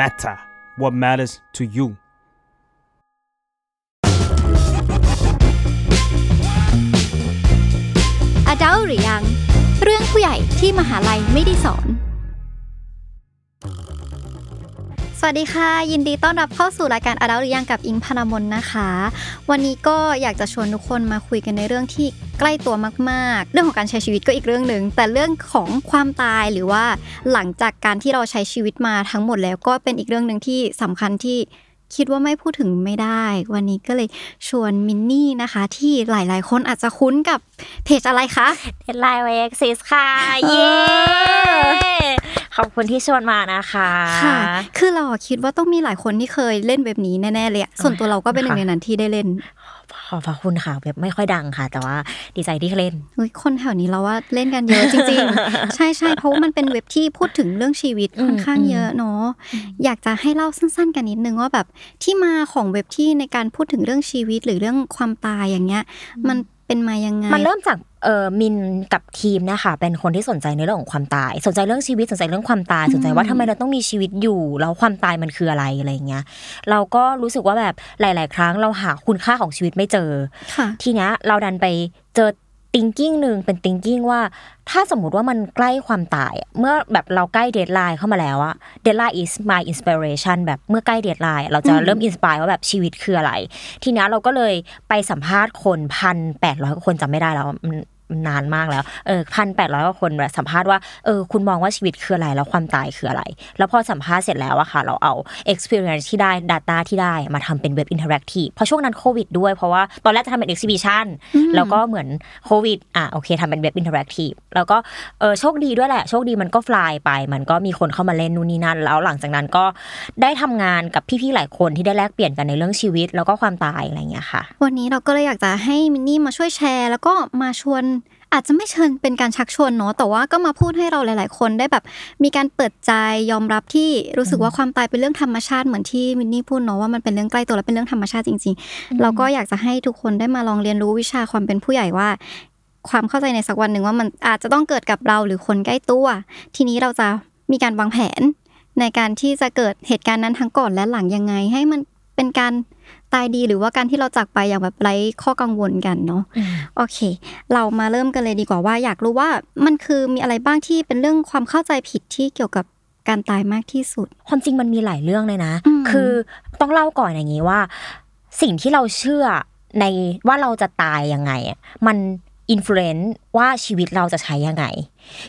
matter what matters to you อาดัลหรือยัง เรื่องผู้ใหญ่ที่มหาลัยไม่ได้สอน สวัสดีค่ะ ยินดีต้อนรับเข้าสู่รายการอดัลหรือยังกับอิงพนามนนะคะ วันนี้ก็อยากจะชวนทุกคนมาคุยกันในเรื่องที่ใกล้ตัวมากๆ เรื่องของการใช้ชีวิตก็อีกเรื่องหนึ่ง แต่เรื่องของความตายหรือว่าหลังจากการที่เราใช้ชีวิตมาทั้งหมดแล้วก็เป็นอีกเรื่องหนึ่งที่สำคัญที่คิดว่าไม่พูดถึงไม่ได้ วันนี้ก็เลยชวนมินนี่นะคะ ที่หลาย ๆ คนอาจจะคุ้นกับเพจอะไรคะ Deadline Always Exists ค่ะ เย้ ขอบคุณที่ชวนมานะคะค่ะ คือเราอะคิดว่าต้องมีหลายคนที่เคยเล่นแบบนี้แน่ๆเลยอะส่วนตัวเราก็เป็นหนึ่งในนั้นที่ได้เล่นขอบพระคุณค่ะแบบไม่ค่อยดังค่ะ แต่ว่าดีใจที่เล่นอุ๊ยคนแถวนี้เราว่าเล่นกันเยอะจริงๆ ใช่ใช่เพราะว่ามันเป็นเว็บที่พูดถึงเรื่องชีวิตอืมค่อนข้างเยอะเนาะอยากจะให้เล่าสั้น ๆ กันนิดนึงว่าแบบที่มาของเว็บที่ในการพูดถึงเรื่องชีวิตหรือเรื่องความตายอย่างเงี้ย มันเป็นมายังไง มันเริ่มจาก เออมินกับทีมเนะคะเป็นคนที่สนใจในเรื่องของความตาย สนใจเรื่องชีวิตสนใจเรื่องความตาย สนใจว่าทำไมเราต้องมีชีวิตอยู่แล้วความตายมันคืออะไรอะไรอย่างเงี้ยเราก็รู้สึกว่าแบบหลาย ๆ ครั้งเราหาคุณค่าของชีวิตไม่เจอค่ะทีเนี้ยเราดันไปเจอ thinking หนึ่งเป็น thinking ว่า ถ้าสมมติว่ามันใกล้ความตายอะเมื่อแบบเราใกล้ deadline เข้ามาแล้วอะ deadline is my inspiration แบบเมื่อใกล้ deadline เราจะเริ่ม inspire ว่าแบบชีวิตคืออะไร ทีเนี้ยเราก็เลยไปสัมภาษณ์คนพันแปดร้อยกว่าคนจำไม่ได้แล้วมั นมันนานมากแล้วเออพันแปดร้อยกว่าคนแบบสัมภาษณ์ว่าเออคุณมองว่าชีวิตคืออะไรแล้วความตายคืออะไร แล้วพอสัมภาษณ์เสร็จแล้วอะค่ะ เราเอา experience ที่ได้ data ที่ได้มาทำเป็นเว็บ interactive เพราะช่วงนั้นโควิดด้วยเพราะว่าตอนแรกจะทำเป็น exhibition แล้วก็เหมือนโควิดอะโอเคทำเป็นเว็บ interactive แล้วก็เออโชคดีด้วยแหละ โชคดีมันก็ฟลายไป มันก็มีคนเข้ามาเล่นนู่นนี่นั่นแล้วหลังจากนั้นก็ได้ทำงานกับพี่ๆหลายคนที่ได้แลกเปลี่ยนกันในเรื่องชีวิต แล้วก็ความตายอะไรอย่างเงี้ยค่ะ วันนี้เราก็เลยอยากจะให้มินนี่มาช่วยแชร์ แล้วก็มาชวน อาจจะไม่เชิญเป็นการชักชวนเนาะแต่ว่าก็มาพูดให้เราหลาย ๆ คนได้แบบ มีการเปิดใจยอมรับที่รู้สึกว่าความตายเป็นเรื่องธรรมชาติเหมือนที่มินนี่พูดเนาะว่ามันเป็นเรื่องใกล้ตัวและเป็นเรื่องธรรมชาติจริงๆเราก็อยากจะให้ทุกคนได้มาลองเรียนรู้วิชาความเป็นผู้ใหญ่ว่า ความเข้าใจในสักวันหนึ่งว่ามันอาจจะต้องเกิดกับเราหรือคนใกล้ตัว ทีนี้เราจะมีการวางแผน ในการที่จะเกิดเหตุการณ์นั้นทั้งก่อนและหลังยังไงให้มันเป็นการ ตายดีหรือว่าการที่เราจากไปอย่างแบบไร้ข้อกังวลกันเนาะโอเค เรามาเริ่มกันเลยดีกว่าว่า อยากรู้ว่ามันคือมีอะไรบ้างที่เป็นเรื่องความเข้าใจผิดที่เกี่ยวกับการตายมากที่สุด ความจริงมันมีหลายเรื่องเลยนะอืมคือต้องเล่าก่อนอย่างนี้ว่า สิ่งที่เราเชื่อในว่าเราจะตายยังไงอะมัน influence ว่าชีวิตเราจะใช้ยังไง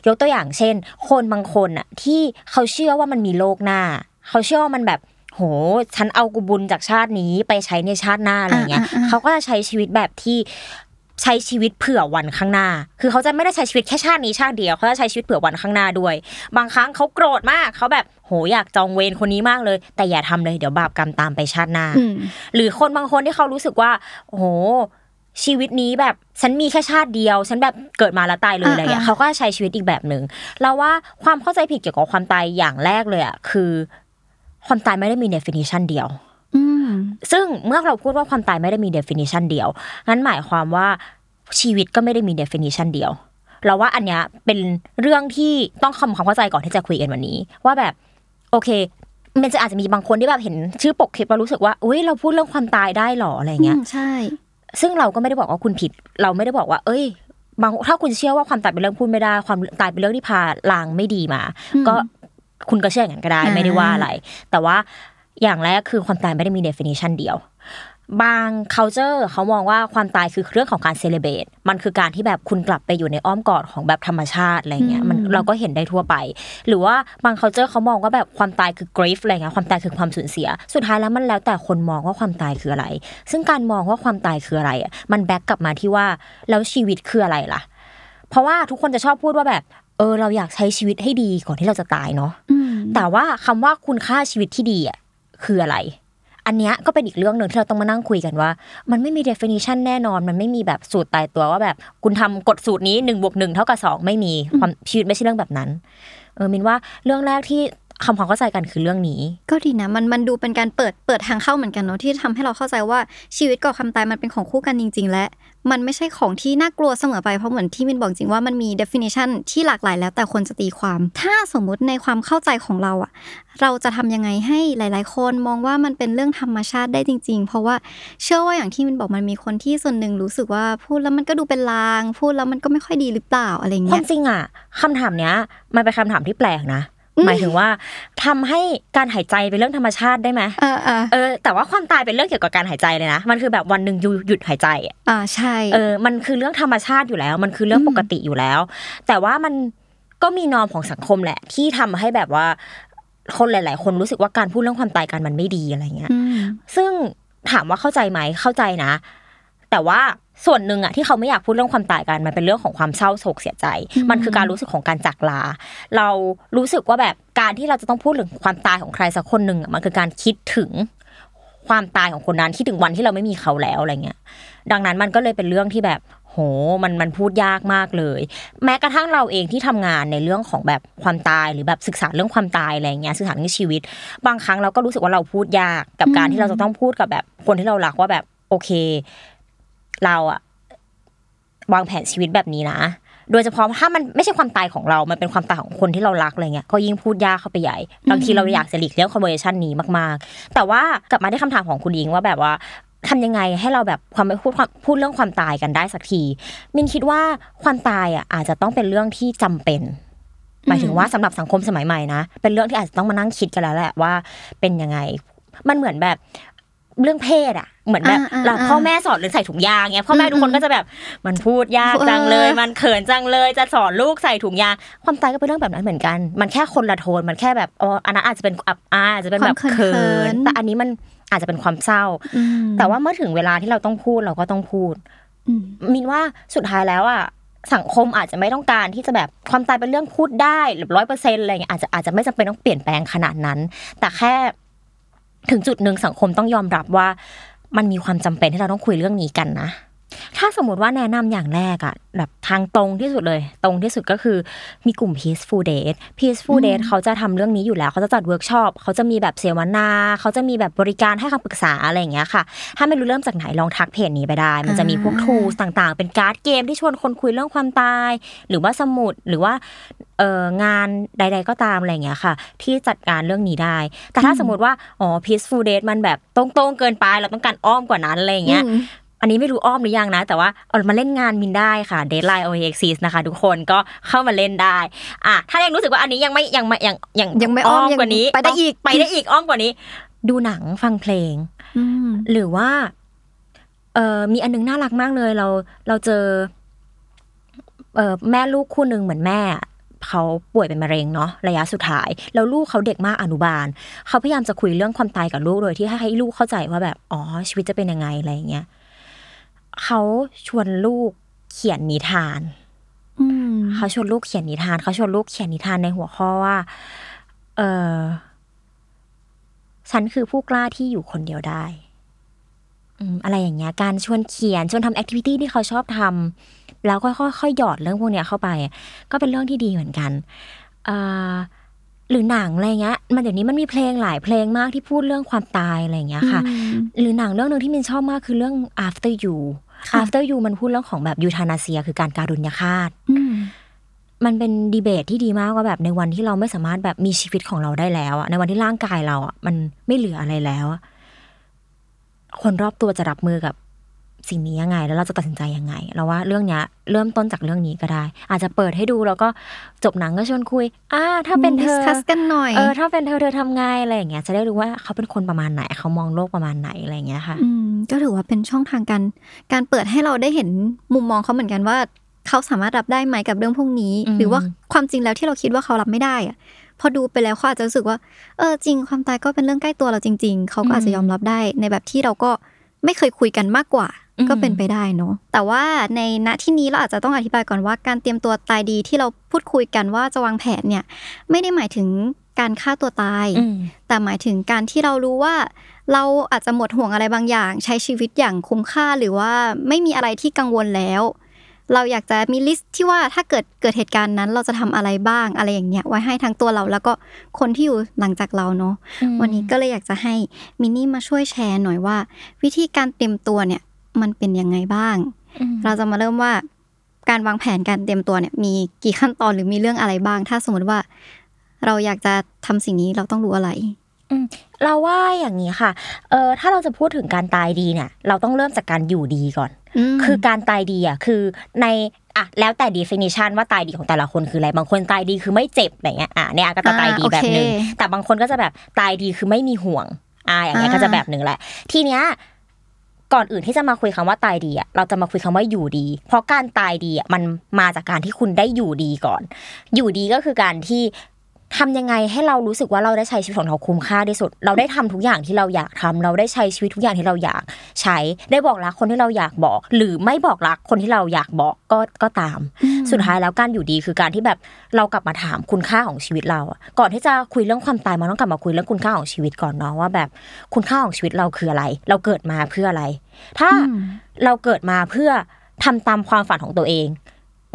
ยกตัวอย่างเช่น คนบางคนอะที่เขาเชื่อว่ามันมีโลกหน้า เขาเชื่อว่ามันแบบ โห ฉันเอากุบุญจากชาตินี้ไปใช้ในชาติหน้าอะไรเงี้ยอ่าอ่าอ่าเขาก็จะใช้ชีวิตแบบที่ใช้ชีวิตเผื่อวันข้างหน้า คือเขาจะไม่ได้ใช้ชีวิตแค่ชาตินี้ชาติเดียว เขาจะใช้ชีวิตเผื่อวันข้างหน้าด้วย บางครั้งเขาโกรธมาก เขาแบบโหอยากจองเวรคนนี้มากเลย แต่อย่าทำเลยเดี๋ยวบาปกรรมตามไปชาติหน้าอืมหรือคนบางคนที่เขารู้สึกว่าโอ้โห ชีวิตนี้แบบฉันมีแค่ชาติเดียว ฉันแบบเกิดมาแล้วตายเลยอะไรอย่างเงี้ยอ่าๆเขาก็จะใช้ชีวิตอีกแบบหนึ่งเราว่าความเข้าใจผิดเกี่ยวกับความตายอย่างแรกเลยอะคือ ความตายไม่ได้มี definition เดียวอืมซึ่งเมื่อเราพูดว่าความตายไม่ได้มี definition เดียวงั้นหมายความว่าชีวิตก็ไม่ได้มี definition เดียว เราว่าอันเนี้ยเป็นเรื่องที่ต้องทำความเข้าใจก่อนที่จะคุยกันวันนี้ ว่าแบบโอเค มันจะอาจจะมีบางคนที่แบบเห็นชื่อปกคลิปแล้วรู้สึกว่าอุ้ยเราพูดเรื่องความตายได้หรออะไรเงี้ยอืมใช่ ซึ่งเราก็ไม่ได้บอกว่าคุณผิด เราไม่ได้บอกว่า เอ้ยบางถ้าคุณเชื่อว่าความตายเป็นเรื่องพูดไม่ได้ ความตายเป็นเรื่องที่พาลางไม่ดีมาอืมก็ คุณก็เชื่ออย่างนั้นก็ได้อ่าไม่ได้ว่าอะไร แต่ว่าอย่างแรกคือความตายไม่ได้มี definition เดียว บาง culture เขามองว่าความตายคือเรื่องของการ celebrate มันคือการที่แบบคุณกลับไปอยู่ในอ้อมกอดของแบบธรรมชาติอะไรเงี้ยมันเราก็เห็นได้ทั่วไป หรือว่าบาง culture เขามองว่าแบบความตายคือ grief อะไรเงี้ยความตายคือความสูญเสีย สุดท้ายแล้วมันแล้วแต่คนมองว่าความตายคืออะไร ซึ่งการมองว่าความตายคืออะไรอะมันแบ็กกลับมาที่ว่าแล้วชีวิตคืออะไรล่ะเพราะว่าทุกคนจะชอบพูดว่าแบบ เออเราอยากใช้ชีวิตให้ดีก่อนที่เราจะตายเนาะอืมแต่ว่าคำว่าคุณค่าชีวิตที่ดีอะคืออะไร อันเนี้ยก็เป็นอีกเรื่องหนึ่งที่เราต้องมานั่งคุยกันว่า มันไม่มี definition แน่นอน มันไม่มีแบบสูตรตายตัวว่าแบบ คุณทำกฎสูตรนี้หนึ่งบวกหนึ่งเท่ากับสองไม่มีความชีวิตไม่ใช่เรื่องแบบนั้น เออมินว่าเรื่องแรกที่ คำความเข้าใจกันคือเรื่องนี้ ก็ดีนะมันมันดูเป็นการเปิดเปิดทางเข้าเหมือนกันเนาะที่ทำให้เราเข้าใจว่าชีวิตกับความตายมันเป็นของคู่กันจริง ๆ และ มันไม่ใช่ของที่น่ากลัวเสมอไปเพราะเหมือนที่มินบอกจริงว่ามันมี definition ที่หลากหลายแล้วแต่คนจะตีความ ถ้าสมมุติในความเข้าใจของเราอะเราจะทำยังไงให้หลาย ๆ คนมองว่ามันเป็นเรื่องธรรมชาติได้จริง ๆ เพราะว่าเชื่อว่าอย่างที่มินบอกมันมีคนที่ส่วนหนึ่งรู้สึกว่าพูดแล้วมันก็ดูเป็นลาง พูดแล้วมันก็ไม่ค่อยดีหรือเปล่าอะไรควาเงี้มยจริงอะคำถามเนี้ยมันเป็นคำถามที่แปลกนะอืม หมายถึงว่าทำให้การหายใจเป็นเรื่องธรรมชาติได้ไหมอ่าอ่าเออ แต่ว่าความตายเป็นเรื่องเกี่ยวกับการหายใจเลยนะมันคือแบบวันหนึ่งยูหยุดหายใจอะอ่าใช่เออมันคือเรื่องธรรมชาติอยู่แล้ว มันคือเรื่องอืมปกติอยู่แล้ว แต่ว่ามันก็มีนอมของสังคมแหละ ที่ทำให้แบบว่า คนหลาย ๆ คนรู้สึกว่าการพูดเรื่องความตายกันมันไม่ดีอะไรเงี้ยอืมซึ่งถามว่าเข้าใจไหมเข้าใจนะ แต่ว่า ส่วนหนึ่งอะที่เขาไม่อยากพูดเรื่องความตายกันมันเป็นเรื่องของความเศร้าโศกเสียใจอืมมันคือการรู้สึกของการจากลา เรารู้สึกว่าแบบการที่เราจะต้องพูดถึงความตายของใครสักคนหนึ่งอะมันคือการคิดถึงความตายของคนนั้นที่ถึงวันที่เราไม่มีเขาแล้วอะไรเงี้ย ดังนั้นมันก็เลยเป็นเรื่องที่แบบโหมันมันพูดยากมากเลย แม้กระทั่งเราเองที่ทำงานในเรื่องของแบบความตายหรือแบบศึกษาเรื่องความตายอะไรเงี้ยศึกษาเรื่องชีวิต บางครั้งเราก็รู้สึกว่าเราพูดยากกับการที่เราจะต้องพูดกับแบบคนที่เรารักว่าแบบโอเค เราอะวางแผนชีวิตแบบนี้นะ โดยเฉพาะถ้ามันไม่ใช่ความตายของเรา มันเป็นความตายของคนที่เรารักอะไรเงี้ย ก็ยิ่งพูดยากเข้าไปใหญ่ บางทีเราอยากจะหลีกเลี่ยง conversation นี้มากๆ แต่ว่ากลับมาที่คำถามของคุณยิงว่าแบบว่าทำยังไงให้เราแบบความไม่พูดความพูดเรื่องความตายกันได้สักที มินคิดว่าความตายอะอาจจะต้องเป็นเรื่องที่จำเป็นหมายถึงว่าสำหรับสังคมสมัยใหม่นะเป็นเรื่องที่อาจจะต้องมานั่งคิดกันแล้วแหละว่าเป็นยังไง มันเหมือนแบบ เรื่องเพศอะเหมือนแบบอ่าอ่าเราอ่าพ่อแม่สอนเรื่องใส่ถุงยางเงี้ยพ่อแม่ทุกคนก็จะแบบมันพูดยากจังเลยเออมันเขินจังเลยจะสอนลูกใส่ถุงยางความตายก็เป็นเรื่องแบบนั้นเหมือนกัน มันแค่คนละโทนมันแค่แบบอ๋ออันนั้นอาจจะเป็นอับอายอาจจะเป็นแบบความเขิเขินนแต่อันนี้มันอาจจะเป็นความเศร้าอืมแต่ว่าเมื่อถึงเวลาที่เราต้องพูดเราก็ต้องพูดอืมมินว่าสุดท้ายแล้วอะสังคมอาจจะไม่ต้องการที่จะแบบความตายเป็นเรื่องพูดได้หรือร้อยเปอร์เซ็นต์อะไรเงี้ยอาจจะอาจจะไม่จำเป็นต้องเปลี่ยนแปลงขนาดนั้น แต่แค่ ถึงจุดหนึ่งสังคมต้องยอมรับว่า มันมีความจำเป็นที่เราต้องคุยเรื่องนี้กันนะ ถ้าสมมติว่าแนะนำอย่างแรกอะแบบทางตรงที่สุดเลย ตรงที่สุดก็คือมีกลุ่ม Peaceful Death Peaceful Death เขาจะทำเรื่องนี้อยู่แล้ว เขาจะจัดเวิร์กช็อปเขาจะมีแบบเสวนา เขาจะมีแบบบริการให้คำปรึกษาอะไรอย่างเงี้ยค่ะ ถ้าไม่รู้เริ่มจากไหนลองทักเพจนี้ไปได้ มันจะมีพวกอ่า tools ต่างๆ เป็นการ์ดเกมที่ชวนคนคุยเรื่องความตาย หรือว่าสมุดหรือว่าเอ่องานใด ๆ ก็ตามอะไรอย่างเงี้ยค่ะ ที่จัดการเรื่องนี้ได้ แต่ถ้าสมมติว่าอ๋อ peaceful date มันแบบตรงๆเกินไปเราต้องการอ้อมกว่านั้นอะไรอย่างเงี้ย อืมอันนี้ไม่รู้อ้อมหรือยังนะ แต่ว่าเอามาเล่นงานมินได้ค่ะ Deadline OAXIS นะคะทุกคนก็เข้ามาเล่นได้อะถ้ายังรู้สึกว่าอันนี้ยังไม่ยังไม่ยังยังยังไม่อ้อมยังกว่านี้ไปได้อีกไปได้อีกอ้อมกว่านี้ ดูหนังฟังเพลงอืมหรือว่าเออมีอันนึงน่ารักมากเลยเราเราเจอเออแม่ลูกคู่หนึ่งเหมือนแม่อะเขาป่วยเป็นมะเร็งเนาะระยะสุดท้าย แล้วลูกเขาเด็กมากอนุบาล เขาพยายามจะคุยเรื่องความตายกับลูกโดยที่ให้ให้ลูกเข้าใจว่าแบบอ๋อชีวิตจะเป็นยังไงอะไรอย่างเงี้ย เขาชวนลูกเขียนนิทานอืมเขาชวนลูกเขียนนิทานเขาชวนลูกเขียนนิทานในหัวข้อว่า เออฉันคือผู้กล้าที่อยู่คนเดียวได้อืมอะไรอย่างเงี้ย การชวนเขียนชวนทำแอคทิวิตี้ที่เขาชอบทำแล้วก็ค่อยๆหยอดเรื่องพวกเนี้ยเข้าไป ก็เป็นเรื่องที่ดีเหมือนกันเอ่อหรือหนังอะไรเงี้ย มันเดี๋ยวนี้มันมีเพลงหลายเพลงมากที่พูดเรื่องความตายอะไรอย่างเงี้ยค่ะอืมหรือหนังเรื่องหนึ่งที่มินชอบมากคือเรื่อง after you ค่ะ after you มันพูดเรื่องของแบบยูทานาเซีย คือการการุญยฆาตอืมมันเป็นดีเบตที่ดีมากว่าแบบในวันที่เราไม่สามารถแบบมีชีวิตของเราได้แล้วอะในวันที่ร่างกายเราอะมันไม่เหลืออะไรแล้วอะคนรอบตัวจะรับมือกับ สิ่งนี้ยังไง แล้วเราจะตัดสินใจยังไง เราว่าเรื่องเนี้ยเริ่มต้นจากเรื่องนี้ก็ได้ อาจจะเปิดให้ดูแล้วก็จบหนังก็ชวนคุย อ่า ถ้าเป็นเธอดิสคัสกันหน่อยเออถ้าเป็นเธอเธอทำไงอะไรอย่างเงี้ยจะได้รู้ว่าเขาเป็นคนประมาณไหน เขามองโลกประมาณไหนอะไรอย่างเงี้ยค่ะอืมก็ถือว่าเป็นช่องทางการการเปิดให้เราได้เห็นมุมมองเขาเหมือนกันว่าเขาสามารถรับได้ไหมกับเรื่องพวกนี้อืมหรือว่าความจริงแล้วที่เราคิดว่าเขารับไม่ได้อะพอดูไปแล้วเขาอาจจะรู้สึกว่า เออจริงความตายก็เป็นเรื่องใกล้ตัวเราจริง ๆ เขาก็อาจจะยอมรับได้ในแบบที่เราก็ไม่เคยคุยกันมากกว่า ก็เป็นไปได้เนาะแต่ว่าในณที่นี้เราอาจจะต้องอธิบายก่อนว่าการเตรียมตัวตายดีที่เราพูดคุยกันว่าจะวางแผนเนี่ย ไม่ได้หมายถึงการฆ่าตัวตายอืมแต่หมายถึงการที่เรารู้ว่า เราอาจจะหมดห่วงอะไรบางอย่าง ใช้ชีวิตอย่างคุ้มค่าหรือว่าไม่มีอะไรที่กังวลแล้ว เราอยากจะมีลิสต์ที่ว่าถ้าเกิดเกิดเหตุการณ์นั้น เราจะทำอะไรบ้างอะไรอย่างเงี้ยไว้ให้ทั้งตัวเราแล้วก็คนที่อยู่หลังจากเราเนาะวันนี้ก็เลยอยากจะให้มินนี่มาช่วยแชร์หน่อยว่า วิธีการเตรียมตัวเนี่ย มันเป็นยังไงบ้าง เราจะมาเริ่มว่าการวางแผนการเตรียมตัวเนี่ย มีกี่ขั้นตอนหรือมีเรื่องอะไรบ้าง ถ้าสมมติว่าเราอยากจะทำสิ่งนี้เราต้องรู้อะไรเราว่าอย่างนี้ค่ะ เออถ้าเราจะพูดถึงการตายดีเนี่ย เราต้องเริ่มจากการอยู่ดีก่อนมคือการตายดีอะคือในอะแล้วแต่ definition ว่าตายดีของแต่ละคนคืออะไร บางคนตายดีคือไม่เจ็บอะไรเงี้ย อะเนี่ยก็จะตายดีแบบหนึ่งอ่าโอเคแต่บางคนก็จะแบบตายดีคือไม่มีห่วง อะอย่างเงี้ยอ่าก็จะแบบหนึ่งแหละ ทีเนี้ย ก่อนอื่นที่จะมาคุยคำว่าตายดีอะเราจะมาคุยคำว่าอยู่ดี เพราะการตายดีอะมันมาจากการที่คุณได้อยู่ดีก่อน อยู่ดีก็คือการที่ ทำยังไงให้เรารู้สึกว่าเราได้ใช้ชีวิตของเราคุ้มค่าที่สุด เราได้ทำทุกอย่างที่เราอยากทำเราได้ใช้ชีวิตทุกอย่างที่เราอยากใช้ ได้บอกรักคนที่เราอยากบอก หรือไม่บอกรักคนที่เราอยากบอกก็ก็ตาม สุดท้ายแล้วการอยู่ดีคือการที่แบบเรากลับมาถามคุณค่าของชีวิตเราอะก่อนที่จะคุยเรื่องความตายมันต้องกลับมาคุยเรื่องคุณค่าของชีวิตก่อนเนาะว่าแบบคุณค่าของชีวิตเราคืออะไร เราเกิดมาเพื่ออะไร ถ้าอืมเราเกิดมาเพื่อทำตามความฝันของตัวเอง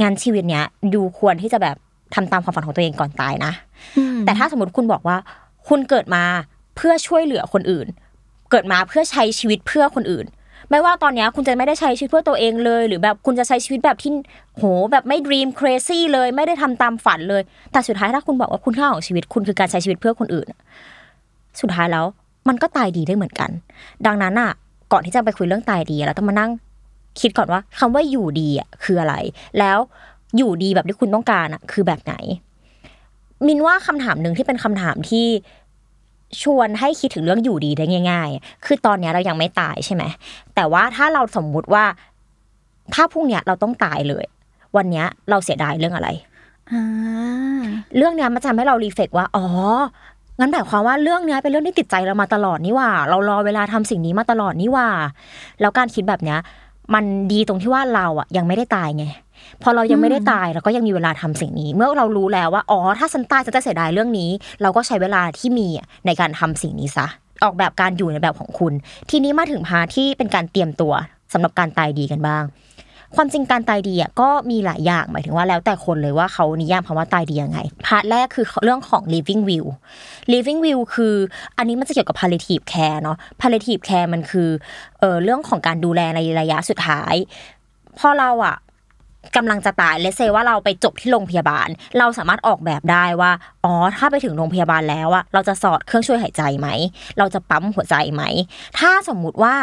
งานชีวิตเนี้ยดูควรที่จะแบบ ทำตามความฝันของตัวเองก่อนตายนะอืมแต่ถ้าสมมติคุณบอกว่า คุณเกิดมาเพื่อช่วยเหลือคนอื่น เกิดมาเพื่อใช้ชีวิตเพื่อคนอื่น ไม่ว่าตอนเนี้ยคุณจะไม่ได้ใช้ชีวิตเพื่อตัวเองเลย หรือแบบคุณจะใช้ชีวิตแบบที่โหแบบไม่ dream crazy เลย ไม่ได้ทำตามฝันเลย แต่สุดท้ายถ้าคุณบอกว่าคุณค่าของชีวิตคุณคือการใช้ชีวิตเพื่อคนอื่น สุดท้ายแล้วมันก็ตายดีได้เหมือนกัน ดังนั้นอะ ก่อนที่จะไปคุยเรื่องตายดีเราต้องมานั่งคิดก่อนว่าคำว่าอยู่ดีอะคืออะไร แล้ว อยู่ดีแบบที่คุณต้องการอะคือแบบไหน มินว่าคำถามหนึ่งที่เป็นคำถามที่ชวนให้คิดถึงเรื่องอยู่ดีได้ง่าย ๆ คือตอนเนี้ยเรายังไม่ตายใช่ไหม แต่ว่าถ้าเราสมมุติว่า ถ้าพรุ่งเนี้ยเราต้องตายเลย วันเนี้ยเราเสียดายเรื่องอะไรอ่าเรื่องเนี้ยมันจะทำให้เรารีเฟกว่า อ๋อ งั้นหมายความว่าเรื่องเนี้ยเป็นเรื่องที่ติดใจเรามาตลอดนี่หว่า เรารอเวลาทำสิ่งนี้มาตลอดนี่หว่า แล้วการคิดแบบเนี้ย มันดีตรงที่ว่าเราอะยังไม่ได้ตายไง พอเรายังไม่ได้ตายเราก็ยังมีเวลาทำสิ่งนี้ เมื่อเรารู้แล้วว่าอ๋อถ้าฉันตายฉันจะเสียดายเรื่องนี้ เราก็ใช้เวลาที่มีอะในการทำสิ่งนี้ซะออกแบบการอยู่ในแบบของคุณ ทีนี้มาถึง part ที่เป็นการเตรียมตัวสำหรับการตายดีกันบ้าง ความจริงการตายดีอะก็มีหลายอย่างหมายถึงว่าแล้วแต่คนเลยว่าเขานิยามคำว่าตายดียังไง part แรกคือเรื่องของ living will living will คืออันนี้มันจะเกี่ยวกับ palliative care เนาะ palliative care มันคือเออเรื่องของการดูแลในระยะสุดท้ายพอเราอะ กำลังจะตาย let's say ว่าเราไปจบที่โรงพยาบาล เราสามารถออกแบบได้ว่า อ๋อ ถ้าไปถึงโรงพยาบาลแล้วอะเราจะสอดเครื่องช่วยหายใจไหม เราจะปั๊มหัวใจไหม ถ้าสมมุติว่า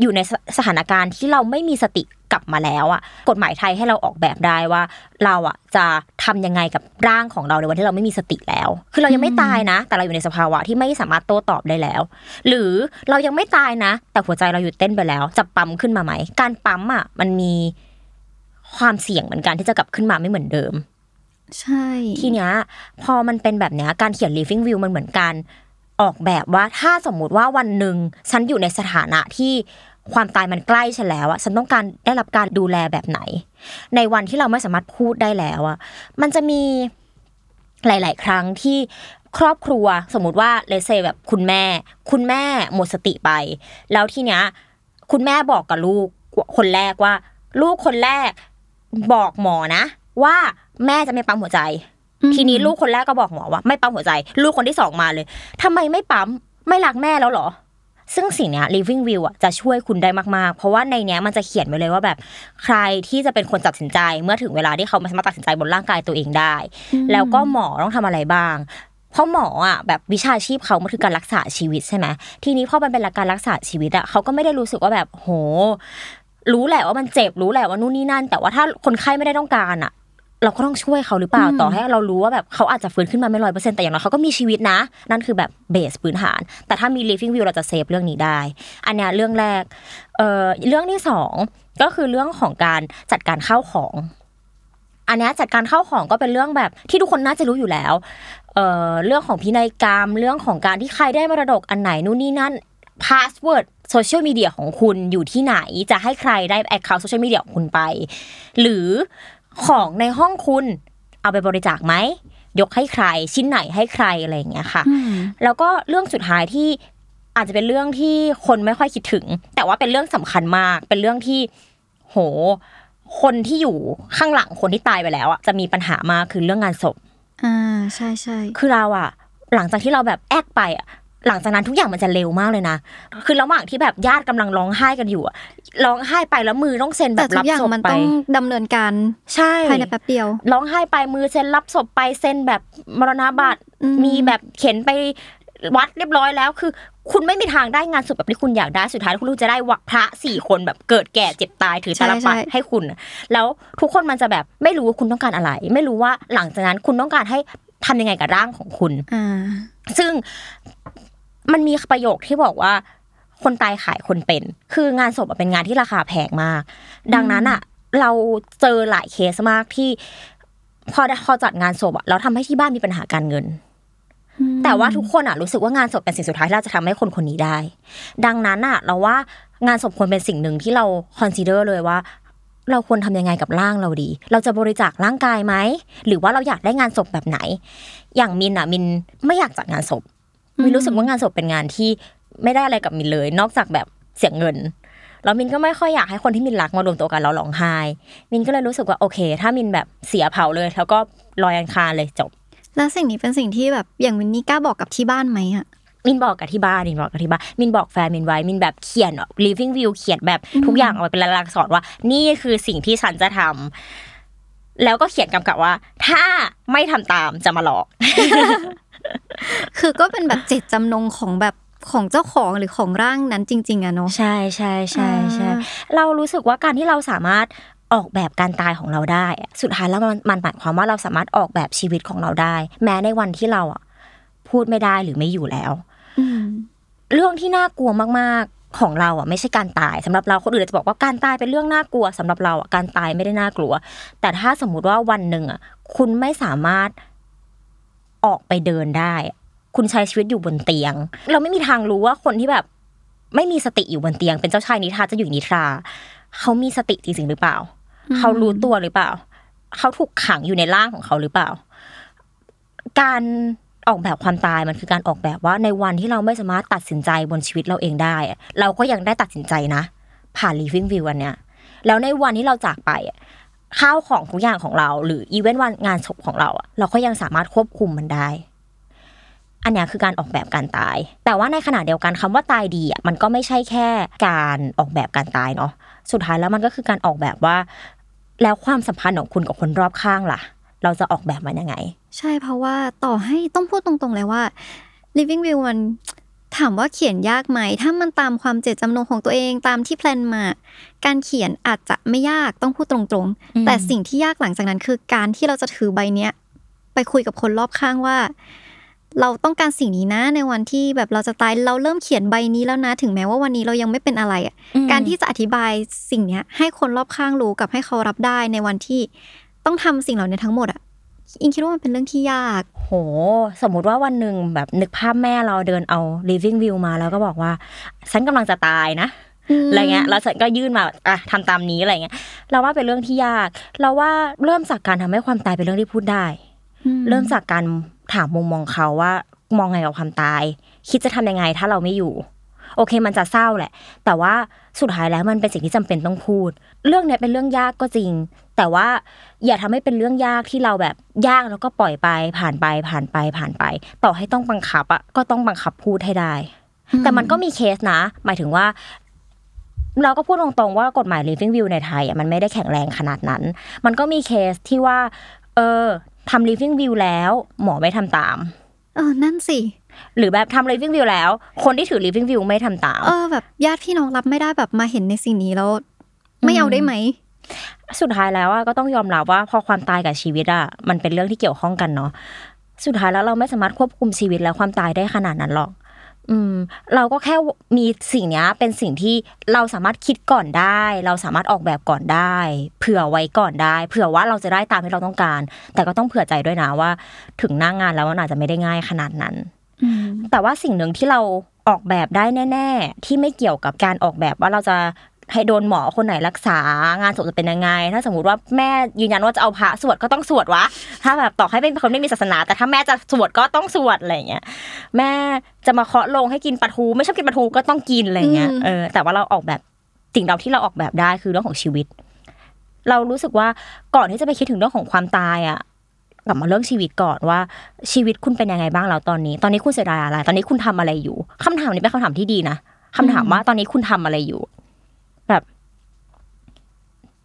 อยู่ในสสถานการณ์ที่เราไม่มีสติกลับมาแล้วอะกฎหมายไทยให้เราออกแบบได้ว่า เราอะจะทำยังไงกับร่างของเราในวันที่เราไม่มีสติแล้ว คือเรายังไม่ตายนะ แต่เราอยู่ในสภาวะที่ไม่สามารถโต้ตอบได้แล้ว หรือเรายังไม่ตายนะ แต่หัวใจเราหยุดเต้นไปแล้ว จะปั๊มขึ้นมาไหม การปั๊มอะมันมี ความเสี่ยงเหมือนกันที่จะกลับขึ้นมาไม่เหมือนเดิม ใช่ ทีเนี้ยพอมันเป็นแบบเนี้ยการเขียน living will มันเหมือนการออกแบบว่าถ้าสมมุติว่าวันหนึ่งฉันอยู่ในสถานะที่ความตายมันใกล้ฉันแล้วอะฉันต้องการได้รับการดูแลแบบไหน ในวันที่เราไม่สามารถพูดได้แล้วอะมันจะมีหลาย ๆ ครั้งที่ครอบครัว สมมุติว่าเลเซแบบคุณแม่ คุณแม่หมดสติไป แล้วทีเนี้ยคุณแม่บอกกับลูกคนแรกว่า ลูกคนแรก บอกหมอนะ ว่าแม่จะไม่ปั๊มหัวใจ ทีนี้ลูกคนแรกก็บอกหมอว่าไม่ปั๊มหัวใจ ลูกคนที่สองมาเลยทำไมไม่ปั๊มไม่รักแม่แล้วเหรอ ซึ่งสิ่งเนี้ย living will อะจะช่วยคุณได้มากๆ เพราะว่าในเนี้ยมันจะเขียนไว้เลยว่าแบบ ใครที่จะเป็นคนตัดสินใจ เมื่อถึงเวลาที่เขาไม่สามารถตัดสินใจบนร่างกายตัวเองได้ แล้วก็หมอต้องทำอะไรบ้างเพราะหมออะแบบวิชาชีพเขามันคือการรักษาชีวิตใช่ไหมทีนี้พอมันเป็นการรักษาชีวิตอะเขาก็ไม่ได้รู้สึกว่าแบบโห รู้แหละว่ามันเจ็บรู้แหละว่านู่นนี่นั่น แต่ว่าถ้าคนไข้ไม่ได้ต้องการอะ เราก็ต้องช่วยเขาหรือเปล่าต่อให้เรารู้ว่าแบบเขาอาจจะฟื้นขึ้นมาไม่ร้อยเปอร์เซ็นต์แต่อย่างน้อยเขาก็มีชีวิตนะ นั่นคือแบบเบสพื้นฐาน แต่ถ้ามี living view เราจะเซฟเรื่องนี้ได้ อันเนี้ยเรื่องแรกเอ่อเรื่องที่สองก็คือเรื่องของการจัดการข้าวของ อันเนี้ยจัดการข้าวของก็เป็นเรื่องแบบที่ทุกคนน่าจะรู้อยู่แล้วเอ่อเรื่องของพินัยกรรมเรื่องของการที่ใครได้มรดกอันไหนนู่นนี่นั่น password โซเชียลมีเดียของคุณอยู่ที่ไหน จะให้ใครได้ account โซเชียลมีเดียของคุณไป หรือของในห้องคุณเอาไปบริจาคไหมยกให้ใครชิ้นไหนให้ใครอะไรอย่างเงี้ยค่ะอืมแล้วก็เรื่องสุดท้ายที่อาจจะเป็นเรื่องที่คนไม่ค่อยคิดถึง แต่ว่าเป็นเรื่องสำคัญมาก เป็นเรื่องที่โห คนที่อยู่ข้างหลังคนที่ตายไปแล้วอะจะมีปัญหามากคือเรื่องงานศพ อ่าใช่ใช่คือเราอะหลังจากที่เราแบบแอกไปอะ หลังจากนั้นทุกอย่างมันจะเร็วมากเลยนะ คือระหว่างที่แบบญาติกำลังร้องไห้กันอยู่อะร้องไห้ไปแล้วมือต้องเซ็นแบแต่บทุรักบอย่างศพมันไปต้องดำเนินการใช่ภายในแป๊บเดียวร้องไห้ไปมือเซ็นรับศพไปเซ็นแบบมรณบัตรอืมมีแบบเข็นไปวัดเรียบร้อยแล้วคือ คุณไม่มีทางได้งานศพแบบที่คุณอยากได้สุดท้ายคุณจะได้วะพระสี่คนแบบเกิดแก่เจ็บตายถือตาลปัดให้คุณ แล้วทุกคนมันจะแบบไม่รู้ว่าคุณต้องการอะไร ไม่รู้ว่าหลังจากนั้นคุณต้องการให้ทำยังไงกับร่างของคุณอ่าซึ่ง มันมีประโยคที่บอกว่า คนตายขายคนเป็น คืองานศพอะเป็นงานที่ราคาแพงมาก ดังนั้นอะ เราเจอหลายเคสมากที่ พอพอจัดงานศพอะเราทำให้ที่บ้านมีปัญหาการเงิน แต่ว่าทุกคนอะรู้สึกว่างานศพเป็นสิ่งสุดท้ายที่เราจะทำให้คนคนนี้ได้ ดังนั้นอะ เราว่างานศพควรเป็นสิ่งหนึ่งที่เราคอนซีเดอร์เลยว่าเราควรทำยังไงกับร่างเราดี เราจะบริจาคร่างกายไหม หรือว่าเราอยากได้งานศพแบบไหน อย่างมินอะมินไม่อยากจัดงานศพ มินรู้สึกว่างานศพเป็นงานที่ไม่ได้อะไรกับมินเลย นอกจากแบบเสียเงินแล้วมินก็ไม่ค่อยอยากให้คนที่มินรักมารวมตัวกันแล้วร้องไห้ มินก็เลยรู้สึกว่าโอเค ถ้ามินแบบเสียเผาเลย แล้วก็ลอยอังคารเลยจบ แล้วสิ่งนี้เป็นสิ่งที่แบบอย่างวินนี่กล้าบอกกับที่บ้านไหมอะมินบอกกับที่บ้านมินบอกกับที่บ้านมินบอกแฟนมินไว้มินแบบเขียน living view เขียนแบบทุกอย่างเอาไว้เป็นลายลักษณ์อักษรว่า นี่คือสิ่งที่ฉันจะทำแล้วก็เขียนกำกับว่า ถ้าไม่ทำตามจะมาหลอก คือก็เป็นแบบเจตจำนงของแบบของเจ้าของหรือของร่างนั้นจริง ๆอะเนาะใช่ใช่ใช่ใช่อ่าเรารู้สึกว่าการที่เราสามารถออกแบบการตายของเราได้อะสุดท้ายแล้วมันมันหมายความว่าเราสามารถออกแบบชีวิตของเราได้ แม้ในวันที่เราอะ พูดไม่ได้หรือไม่อยู่แล้วอืมเรื่องที่น่ากลัวมากๆของเราอะ ไม่ใช่การตายสำหรับเราคนอื่นอาจจะบอกว่าการตายเป็นเรื่องน่ากลัวสำหรับเราอะการตายไม่ได้น่ากลัว แต่ถ้าสมมุติว่าวันหนึ่งอะ คุณไม่สามารถ ออกไปเดินได้ คุณใช้ชีวิตอยู่บนเตียง เราไม่มีทางรู้ว่าคนที่แบบ ไม่มีสติอยู่บนเตียง เป็นเจ้าชายนิทราจะอยู่นิทรา เขามีสติจริงๆหรือเปล่า เขารู้ตัวหรือเปล่า เขาถูกขังอยู่ในร่างของเขาหรือเปล่า การออกแบบความตายมันคือการออกแบบว่าในวันที่เราไม่สามารถตัดสินใจบนชีวิตเราเองได้อะเราก็ยังได้ตัดสินใจนะ ผ่าน living view วันเนี้ยแล้วในวันที่เราจากไปอะ ข้าวของทุกอย่างของเรา หรืออีเวนต์วันงานศพของเราอะเราก็ยังสามารถควบคุมมันได้ อันนี้คือการออกแบบการตาย แต่ว่าในขณะเดียวกันคำว่าตายดีอะมันก็ไม่ใช่แค่การออกแบบการตายเนาะสุดท้ายแล้วมันก็คือการออกแบบว่า แล้วความสัมพันธ์ของคุณกับคนรอบข้างล่ะ เราจะออกแบบมันยังไง ใช่เพราะว่าต่อให้ต้องพูดตรงๆเลยว่า living view มัน ถามว่าเขียนยากไหม ถ้ามันตามความเจตจำนงของตัวเองตามที่แพลนมา การเขียนอาจจะไม่ยากต้องพูดตรงอืมๆแต่สิ่งที่ยากหลังจากนั้นคือการที่เราจะถือใบเนี้ยไปคุยกับคนรอบข้างว่า เราต้องการสิ่งนี้นะในวันที่แบบเราจะตายเราเริ่มเขียนใบนี้แล้วนะ ถึงแม้ว่าวันนี้เรายังไม่เป็นอะไรอะการที่จะอธิบายสิ่งเนี้ย ให้คนรอบข้างรู้กับให้เขารับได้ในวันที่ต้องทำสิ่งเหล่านี้ทั้งหมดอะ อิงคิดว่ามันเป็นเรื่องที่ยาก โห สมมุติว่าวันหนึ่งแบบนึกภาพแม่เราเดินเอา living view มาแล้วก็บอกว่า ฉันกำลังจะตายนะอะไรเงี้ยแล้วฉันก็ยื่นมาอะทำตามนี้อะไรเงี้ย เราว่าเป็นเรื่องที่ยาก เราว่าเริ่มจากการทำให้ความตายเป็นเรื่องที่พูดได้ เริ่มจากการถามมุมมองเขาว่ามองไงกับความตาย คิดจะทำยังไงถ้าเราไม่อยู่ โอเคมันจะเศร้าแหละ แต่ว่าสุดท้ายแล้วมันเป็นสิ่งที่จำเป็นต้องพูด เรื่องเนี้ยเป็นเรื่องยากก็จริง แต่ว่า อย่าทำให้เป็นเรื่องยากที่เราแบบยากแล้วก็ปล่อยไปผ่านไปผ่านไปผ่านไป ต่อให้ต้องบังคับอะก็ต้องบังคับพูดให้ได้ แต่มันก็มีเคสนะ หมายถึงว่า เราก็พูดตรงๆว่ากฎหมาย living view ในไทยอะมันไม่ได้แข็งแรงขนาดนั้น มันก็มีเคสที่ว่า เออทำ living view แล้ว หมอไม่ทำตาม เออ นั่นสิหรือแบบทำ living view แล้ว คนที่ถือ living view ไม่ทำตาม เออแบบญาติพี่น้องรับไม่ได้แบบมาเห็นในสิ่งนี้แล้ว ไม่เอาได้ไหม สุดท้ายแล้วอะก็ต้องยอมรับว่าพอความตายกับชีวิตอะมันเป็นเรื่องที่เกี่ยวข้องกันเนาะสุดท้ายแล้วเราไม่สามารถควบคุมชีวิตและความตายได้ขนาดนั้นหรอก อืม เราก็แค่มีสิ่งเนี้ยเป็นสิ่งที่เราสามารถคิดก่อนได้ เราสามารถออกแบบก่อนได้ เผื่อไว้ก่อนได้ เผื่อว่าเราจะได้ตามที่เราต้องการ แต่ก็ต้องเผื่อใจด้วยนะว่า ถึงหน้างงานแล้วมันอาจจะไม่ได้ง่ายขนาดนั้นอืมแต่ว่าสิ่งหนึ่งที่เราออกแบบได้แน่ ๆ ที่ไม่เกี่ยวกับการออกแบบว่าเราจะ ให้โดนหมอคนไหนรักษางานศพจะเป็นยังไง ถ้าสมมติว่าแม่ยืนยันว่าจะเอาพระสวดก็ต้องสวดวะ ถ้าแบบต่อให้เป็นคนไม่มีศาสนา แต่ถ้าแม่จะสวดก็ต้องสวดอะไรอย่างเงี้ยแม่จะมาเคาะลงให้กินปลาทู ไม่ชอบกินปลาทูก็ต้องกินอะไรอย่างเงี้ยอืมเออแต่ว่าเราออกแบบสิ่งเราที่เราออกแบบได้คือเรื่องของชีวิต เรารู้สึกว่าก่อนที่จะไปคิดถึงเรื่องของความตายอะกลับมาเรื่องชีวิตก่อนว่าชีวิตคุณเป็นยังไงบ้างแล้วตอนนี้ ตอนนี้คุณเสียดายอะไร ตอนนี้คุณทำอะไรอยู่คำถามนี้เป็นคำถามที่ดีนะคำถามว่าตอนนี้คุณทำอะไรอยู่แบบ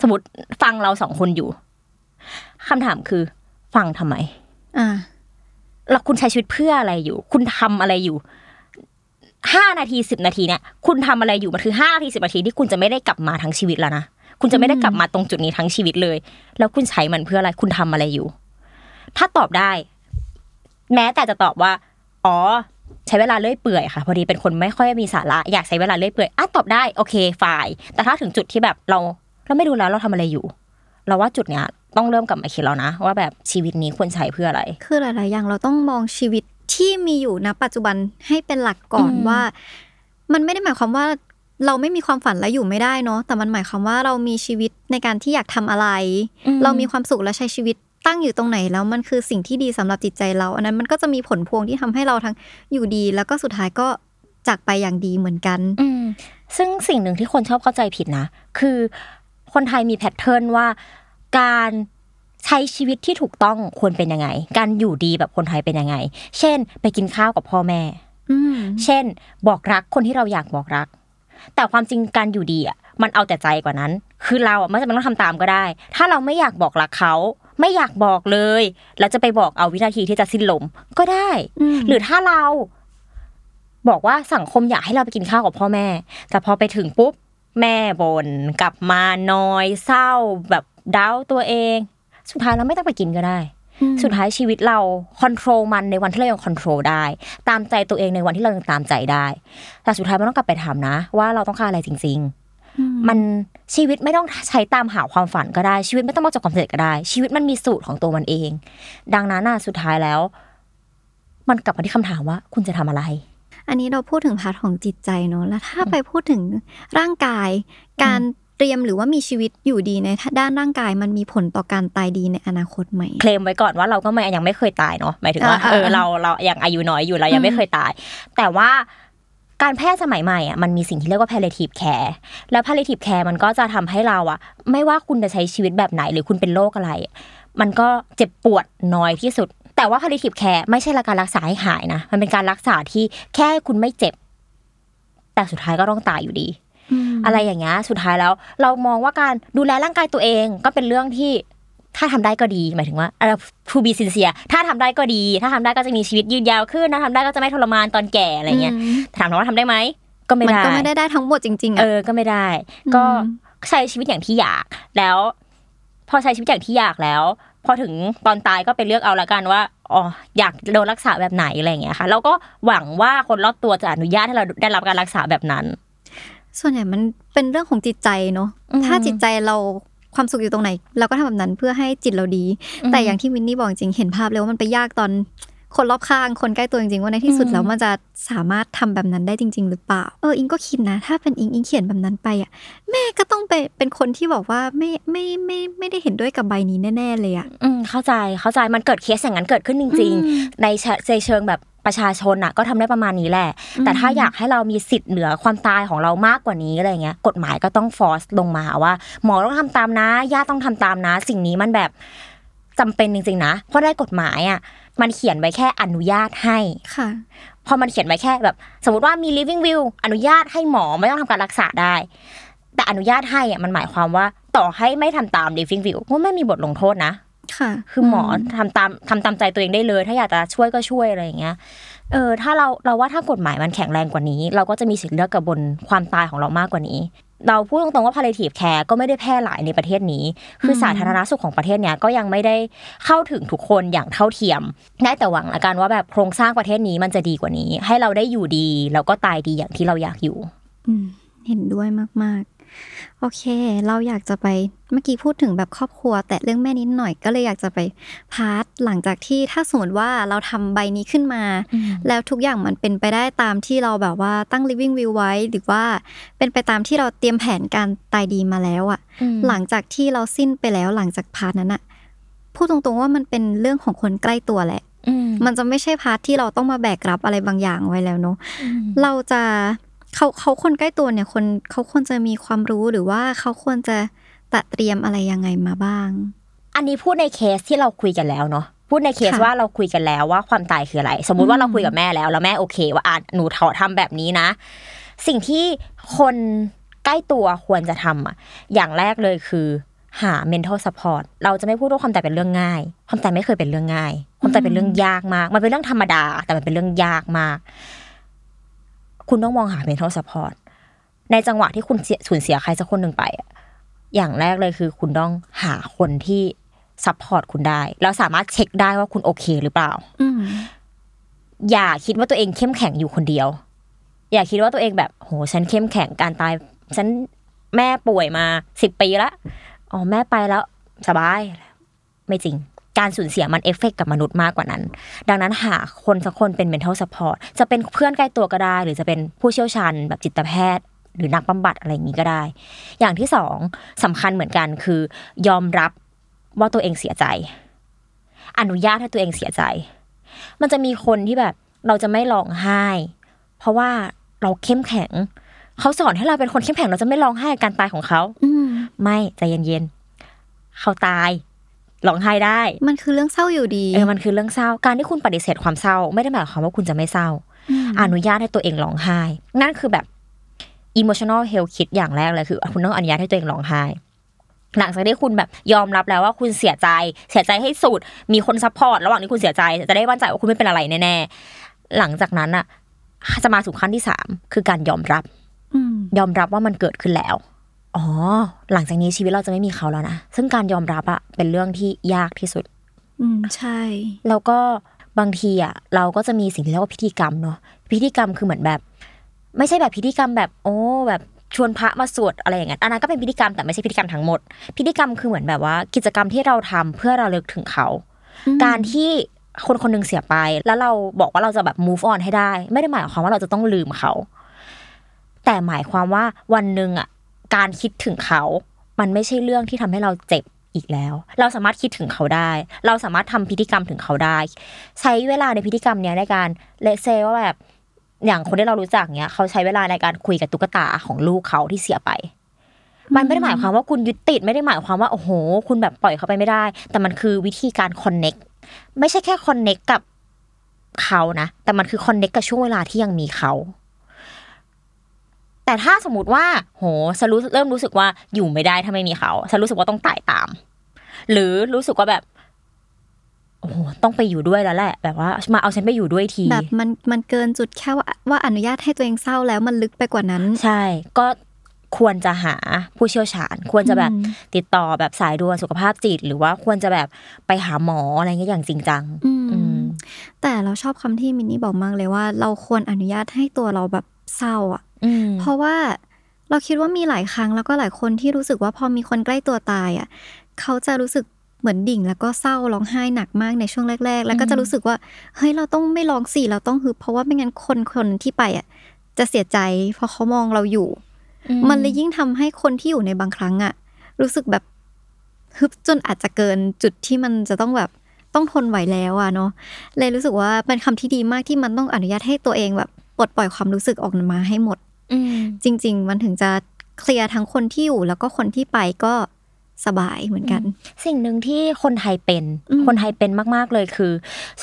สมมติฟังเราสองคนอยู่คำถามคือ ฟังทำไม อ่าแล้วคุณใช้ชีวิตเพื่ออะไรอยู่ คุณทำอะไรอยู่ห้านาทีสิบนาทีเนี่ยคุณทำอะไรอยู่มันคือห้านาทีสิบนาทีที่คุณจะไม่ได้กลับมาทั้งชีวิตแล้วนะคุณจะไม่ได้กลับมาตรงจุดนี้ทั้งชีวิตเลย แล้วคุณใช้มันเพื่ออะไร คุณทำอะไรอยู่ ถ้าตอบได้ แม้แต่จะตอบว่า อ๋อ ใช้เวลาเลื่อยเปื่อยค่ะ พอดีเป็นคนไม่ค่อยมีสาระอยากใช้เวลาเลื่อยเปื่อยอะตอบได้โอเคฝ่ายแต่ถ้าถึงจุดที่แบบเรา เราไม่รู้แล้วเราทำอะไรอยู่ เราว่าจุดเนี้ยต้องเริ่มกลับมาคิดแล้วนะ ว่าแบบชีวิตนี้ควรใช้เพื่ออะไร คือหลาย ๆ อย่างเราต้องมองชีวิตที่มีอยู่ณปัจจุบันให้เป็นหลักก่อนอืมว่า มันไม่ได้หมายความว่าเราไม่มีความฝันและอยู่ไม่ได้เนาะแต่มันหมายความว่าเรามีชีวิตในการที่อยากทำอะไร เรามีความสุขและใช้ชีวิตตั้งอยู่ตรงไหนแล้วมันคือสิ่งที่ดีสำหรับจิตใจเรา อันนั้นมันก็จะมีผลพวงที่ทำให้เราทั้งอยู่ดี แล้วก็สุดท้ายก็จากไปอย่างดีเหมือนกัน อืมซึ่งสิ่งหนึ่งที่คนชอบเข้าใจผิดนะ คือ คนไทยมีแพทเทิร์นว่าการใช้ชีวิตที่ถูกต้องควรเป็นยังไง การอยู่ดีแบบคนไทยเป็นยังไง เช่น ไปกินข้าวกับพ่อแม่อืมเช่น บอกรักคนที่เราอยากบอกรัก แต่ความจริงการอยู่ดีอะมันเอาแต่ใจกว่านั้น คือเราอะไม่จำเป็นต้องทำตามก็ได้ ถ้าเราไม่อยากบอกรักเขาไม่อยากบอกเลย แล้วจะไปบอกเอาวินาทีที่จะสิ้นลมก็ได้อืมหรือถ้าเรา บอกว่าสังคมอยากให้เราไปกินข้าวกับพ่อแม่ แต่พอไปถึงปุ๊บ แม่บน่นกลับมานอยเศร้าแบบดาวตัวเอง สุดท้ายเราไม่ต้องไปกินก็ได้อืมสุดท้ายชีวิตเราคอนโทรลมันในวันที่เรายังคอนโทรลได้ ตามใจตัวเองในวันที่เรายังตามใจได้ แต่สุดท้ายมันต้องกลับไปถามนะ ว่าเราต้องการอะไรจริงอืมๆมันชีวิตไม่ต้องใช้ตามหาความฝันก็ได้ ชีวิตไม่ต้องมาจากความสำเร็จก็ได้ ชีวิตมันมีสูตรของตัวมันเอง ดังนั้นน่ะสุดท้ายแล้ว มันกลับมาที่คำถามว่า คุณจะทำอะไร อันนี้เราพูดถึงพาร์ทของจิตใจเนอะแล้วถ้าไปพูดถึงร่างกาย การเตรียมหรือว่ามีชีวิตอยู่ดีในด้านร่างกายมันมีผลต่อการตายดีในอนาคตไหมเคลมไว้ก่อนว่าเราก็ไม่ยังไม่เคยตายเนาะหมายถึงว่าอ่าเอออ่าเราเรายังอายุน้อยอยู่เรายังไม่อืมเคยตาย แต่ว่าการแพทย์สมัยใหม่อะมันมีสิ่งที่เรียกว่า palliative care แล้ว palliative care มันก็จะทำให้เราอะ ไม่ว่าคุณจะใช้ชีวิตแบบไหน หรือคุณเป็นโรคอะไร มันก็เจ็บปวดน้อยที่สุด แต่ว่า palliative care ไม่ใช่การรักษาให้หายนะ มันเป็นการรักษาที่แค่คุณไม่เจ็บ แต่สุดท้ายก็ต้องตายอยู่ดีมอะไรอย่างเงี้ยสุดท้ายแล้ว เรามองว่าการดูแลร่างกายตัวเองก็เป็นเรื่องที่ถ้าทำได้ก็ดีหมายถึงว่าเอ่อ to be sincere ถ้าทำได้ก็ดี ถ้าทำได้ก็จะมีชีวิตยืนยาวขึ้นถ้าทำได้ก็จะไม่ทรมานตอนแก่อะไรเงี้ยอืมถามว่าทำได้ไหมก็ไม่มันได้ก็ไม่ได้ได้ทั้งหมดจริงๆเออะอก็ไม่ได้ ก็ใช้ชีวิตอย่างที่อยากแล้ว พอใช้ชีวิตอย่างที่อยากแล้ว พอถึงตอนตายก็ไปเลือกเอาละกันว่าอ๋ออยากโดนรักษาแบบไหนอะไรอย่างเงี้ยค่ะแล้วก็หวังว่าคนรอบตัวจะอนุญาตให้เราได้รับการรักษาแบบนั้น ส่วนใหญ่มันเป็นเรื่องของจิตใจเนาะอืมถ้าจิตใจเราความสุขอยู่ตรงไหน เราก็ทำแบบนั้นเพื่อให้จิตเราดีอืมแต่อย่างที่วินนี่บอกจริงเห็นภาพเลยว่ามันไปยากตอน คนรอบข้างคนใกล้ตัวจริงๆว่าในที่สุดอืมแล้วมันจะสามารถทำแบบนั้นได้จริง ๆ หรือเปล่า เอออิงก็คิดนะ ถ้าเป็นอิงอิงเขียนแบบนั้นไปอะแม่ก็ต้องไปเป็นคนที่บอกว่าไม่ไม่ไม่ไม่ได้เห็นด้วยกับใบนี้แน่ ๆ เลยอะอืมเข้าใจเข้าใจมันเกิดเคสอย่างนั้นเกิดขึ้นจริงอืมๆในเชในเชิงแบบประชาชนน่ะก็ทำได้ประมาณนี้แหละอืมแต่ถ้าอยากให้เรามีสิทธิ์เหนือความตายของเรามากกว่านี้อะไรเงี้ย กฎหมายก็ต้องฟอร์สลงมาว่า หมอต้องทำตามนะญาติต้องทำตามนะ สิ่งนี้มันแบบจำเป็นจริงๆนะ เพราะได้กฎหมายอะ มันเขียนไว้แค่อนุญาตให้ค่ะ พอมันเขียนไว้แค่แบบ สมมติว่ามี living will อนุญาตให้หมอไม่ต้องทำการรักษาได้ แต่อนุญาตให้อะมันหมายความว่าต่อให้ไม่ทำตาม living will ก็ไม่มีบทลงโทษนะค่ะ คือหมอทำตามทำตามใจตัวเองได้เลย ถ้าอยากจะช่วยก็ช่วยอะไรอย่างเงี้ยเออถ้าเราเราว่าถ้ากฎหมายมันแข็งแรงกว่านี้ เราก็จะมีสิทธิ์เลือกกับบนความตายของเรามากกว่านี้ เราพูดตรงๆว่า palliative care ก็ไม่ได้แพร่หลายในประเทศนี้ คือสาธารณสุขของประเทศเนี้ยก็ยังไม่ได้เข้าถึงทุกคนอย่างเท่าเทียม ได้แต่หวังละกันว่าแบบโครงสร้างประเทศนี้มันจะดีกว่านี้ ให้เราได้อยู่ดี แล้วก็ตายดีอย่างที่เราอยากอยู่อืมเห็นด้วยมากๆ โอเค เราอยากจะไปเมื่อกี้พูดถึงแบบครอบครัว แต่เรื่องแม่นิดหน่อยก็เลยอยากจะไปพาร์ทหลังจากที่ถ้าสมมติว่าเราทำใบนี้ขึ้นมา แล้วทุกอย่างมันเป็นไปได้ตามที่เราแบบว่าตั้ง living will ไว้ หรือว่าเป็นไปตามที่เราเตรียมแผนการตายดีมาแล้วอะหลังจากที่เราสิ้นไปแล้วหลังจาก part นั้นอะพูดตรงๆว่ามันเป็นเรื่องของคนใกล้ตัวแหละมันจะไม่ใช่ part ที่เราต้องมาแบกรับอะไรบางอย่างไว้แล้วเนาะเราจะ เขาเขาคนใกล้ตัวเนี่ยคนเขาควรจะมีความรู้หรือว่าเขาควรจะตะเตรียมอะไรยังไงมาบ้าง อันนี้พูดในเคสที่เราคุยกันแล้วเนาะพูดในเคสค่ะว่าเราคุยกันแล้วว่าความตายคืออะไร สมมุติว่าอืมเราคุยกับแม่แล้ว แล้วแม่โอเค ว่าอะหนูขอทำแบบนี้นะ สิ่งที่คนใกล้ตัวควรจะทำอะอย่างแรกเลยคือหา mental support เราจะไม่พูดว่าความตายเป็นเรื่องง่าย ความตายไม่เคยเป็นเรื่องง่าย ความตายเป็นเรื่องยากมาก มันเป็นเรื่องธรรมดา แต่มันเป็นเรื่องยากมาก คุณต้องมองหา mental support ในจังหวะที่คุณสูญเสียใครสักคนหนึ่งไป อย่างแรกเลยคือ คุณต้องหาคนที่ support คุณได้ แล้วสามารถเช็คได้ว่าคุณโอเคหรือเปล่าอืมอย่าคิดว่าตัวเองเข้มแข็งอยู่คนเดียว อย่าคิดว่าตัวเองแบบ โห ฉันเข้มแข็งการตาย ฉันแม่ป่วยมาสิบปีละ อ๋อ แม่ไปแล้ว สบาย ไม่จริง การสูญเสียมันเอฟเฟกต์กับมนุษย์มากกว่านั้น ดังนั้นหาคนสักคนเป็น mental support จะเป็นเพื่อนใกล้ตัวก็ได้ หรือจะเป็นผู้เชี่ยวชาญแบบจิตแพทย์ หรือนักบำบัดอะไรอย่างนี้ก็ได้ อย่างที่สองสำคัญเหมือนกันคือยอมรับว่าตัวเองเสียใจ อนุญาตให้ตัวเองเสียใจ มันจะมีคนที่แบบเราจะไม่ร้องไห้ เพราะว่าเราเข้มแข็ง เขาสอนให้เราเป็นคนเข้มแข็งเราจะไม่ร้องไห้กับการตายของเขา อืมไม่ใจเย็นๆเขาตาย ร้องไห้ได้ มันคือเรื่องเศร้าอยู่ดีเออมันคือเรื่องเศร้าการที่คุณปฏิเสธความเศร้า ไม่ได้หมายความว่าคุณจะไม่เศร้ามอนุญาตให้ตัวเองร้องไห้ นั่นคือแบบ emotional health kit อย่างแรกเลยคือ คุณต้องอนุญาตให้ตัวเองร้องไห้หลังจากที่คุณแบบยอมรับแล้วว่าคุณเสียใจ เสียใจให้สุด มีคน support ระหว่างที่คุณเสียใจ จะได้มั่นใจว่าคุณไม่เป็นอะไรแน่ๆ หลังจากนั้นอะ จะมาสู่ขั้นที่สามคือการยอมรับอืมยอมรับว่ามันเกิดขึ้นแล้ว อ๋อ หลังจากนี้ชีวิตเราจะไม่มีเขาแล้วนะ ซึ่งการยอมรับอะเป็นเรื่องที่ยากที่สุด อืมใช่ แล้วก็บางทีอะเราก็จะมีสิ่งที่เรียกว่าพิธีกรรมเนาะพิธีกรรมคือเหมือนแบบ ไม่ใช่แบบพิธีกรรมแบบ โอ้แบบชวนพระมาสวดอะไรอย่างเงี้ยอันนั้นก็เป็นพิธีกรรมแต่ไม่ใช่พิธีกรรมทั้งหมด พิธีกรรมคือเหมือนแบบว่า กิจกรรมที่เราทำเพื่อเราเลึกถึงเขาอืมการที่คนคนหนึงเสียไป แล้วเราบอกว่าเราจะแบบ move on ให้ได้ ไม่ได้หมายความว่าเราจะต้องลืมเขา แต่หมายความว่าวันหนึ่งอะ การคิดถึงเขา มันไม่ใช่เรื่องที่ทำให้เราเจ็บอีกแล้ว เราสามารถคิดถึงเขาได้ เราสามารถทำพิธีกรรมถึงเขาได้ ใช้เวลาในพิธีกรรมเนี้ยในการเลเซว่าแบบอย่างคนที่เรารู้จักเนี้ยเขาใช้เวลาในการคุยกับตุ๊กตาของลูกเขาที่เสียไป มันไม่ได้หมายความว่าคุณยึดติดไม่ได้หมายความว่าโอ้โห คุณแบบปล่อยเขาไปไม่ได้ แต่มันคือวิธีการคอนเน็กไม่ใช่แค่คอนเน็กกับเขานะ แต่มันคือคอนเน็กกับช่วงเวลาที่ยังมีเขา แต่ถ้าสมมติว่า โหฉันรู้เริ่มรู้สึกว่าอยู่ไม่ได้ถ้าไม่มีเขาฉันรู้สึกว่าต้องตายตาม หรือรู้สึกว่าแบบโอ้โหต้องไปอยู่ด้วยแล้วแหละ แบบว่ามาเอาฉันไปอยู่ด้วยทีแบบมันมันเกินจุดแค่ว่าว่าอนุญาตให้ตัวเองเศร้าแล้วมันลึกไปกว่านั้น ใช่ ก็ควรจะหาผู้เชี่ยวชาญ ควรจะแบบอืมติดต่อแบบสายด่วนสุขภาพจิต หรือว่าควรจะแบบไปหาหมออะไรเงี้ยอย่างจริงจังอืมอืมแต่เราชอบคำที่มินนี่บอกมากเลยว่า เราควรอนุญาตให้ตัวเราแบบเศร้าอะอืม เพราะว่าเราคิดว่ามีหลายครั้งแล้วก็หลายคนที่รู้สึกว่าพอมีคนใกล้ตัวตายอะเขาจะรู้สึกเหมือนดิ่งแล้วก็เศร้าร้องไห้หนักมากในช่วงแรก ๆ แล้วก็จะรู้สึกว่าเฮ้ยเราต้องไม่ร้องสิเราต้องฮึบเพราะว่าไม่งั้นคนคนที่ไปอะจะเสียใจเพราะเขามองเราอยู่ มันเลยยิ่งทำให้คนที่อยู่ในบางครั้งอะ รู้สึกแบบฮึบจนอาจจะเกินจุดที่มันจะต้องแบบต้องทนไหวแล้วอะเนาะเลยรู้สึกว่าเป็นคำที่ดีมากที่มันต้องอนุญาตให้ตัวเองแบบปลดปล่อยความรู้สึกออกมาให้หมดอืม จริง ๆ มันถึงจะเคลียร์ทั้งคนที่อยู่แล้วก็คนที่ไปก็สบายเหมือนกัน สิ่งหนึ่งที่คนไทยเป็นอืมคนไทยเป็นมาก ๆเลยคือ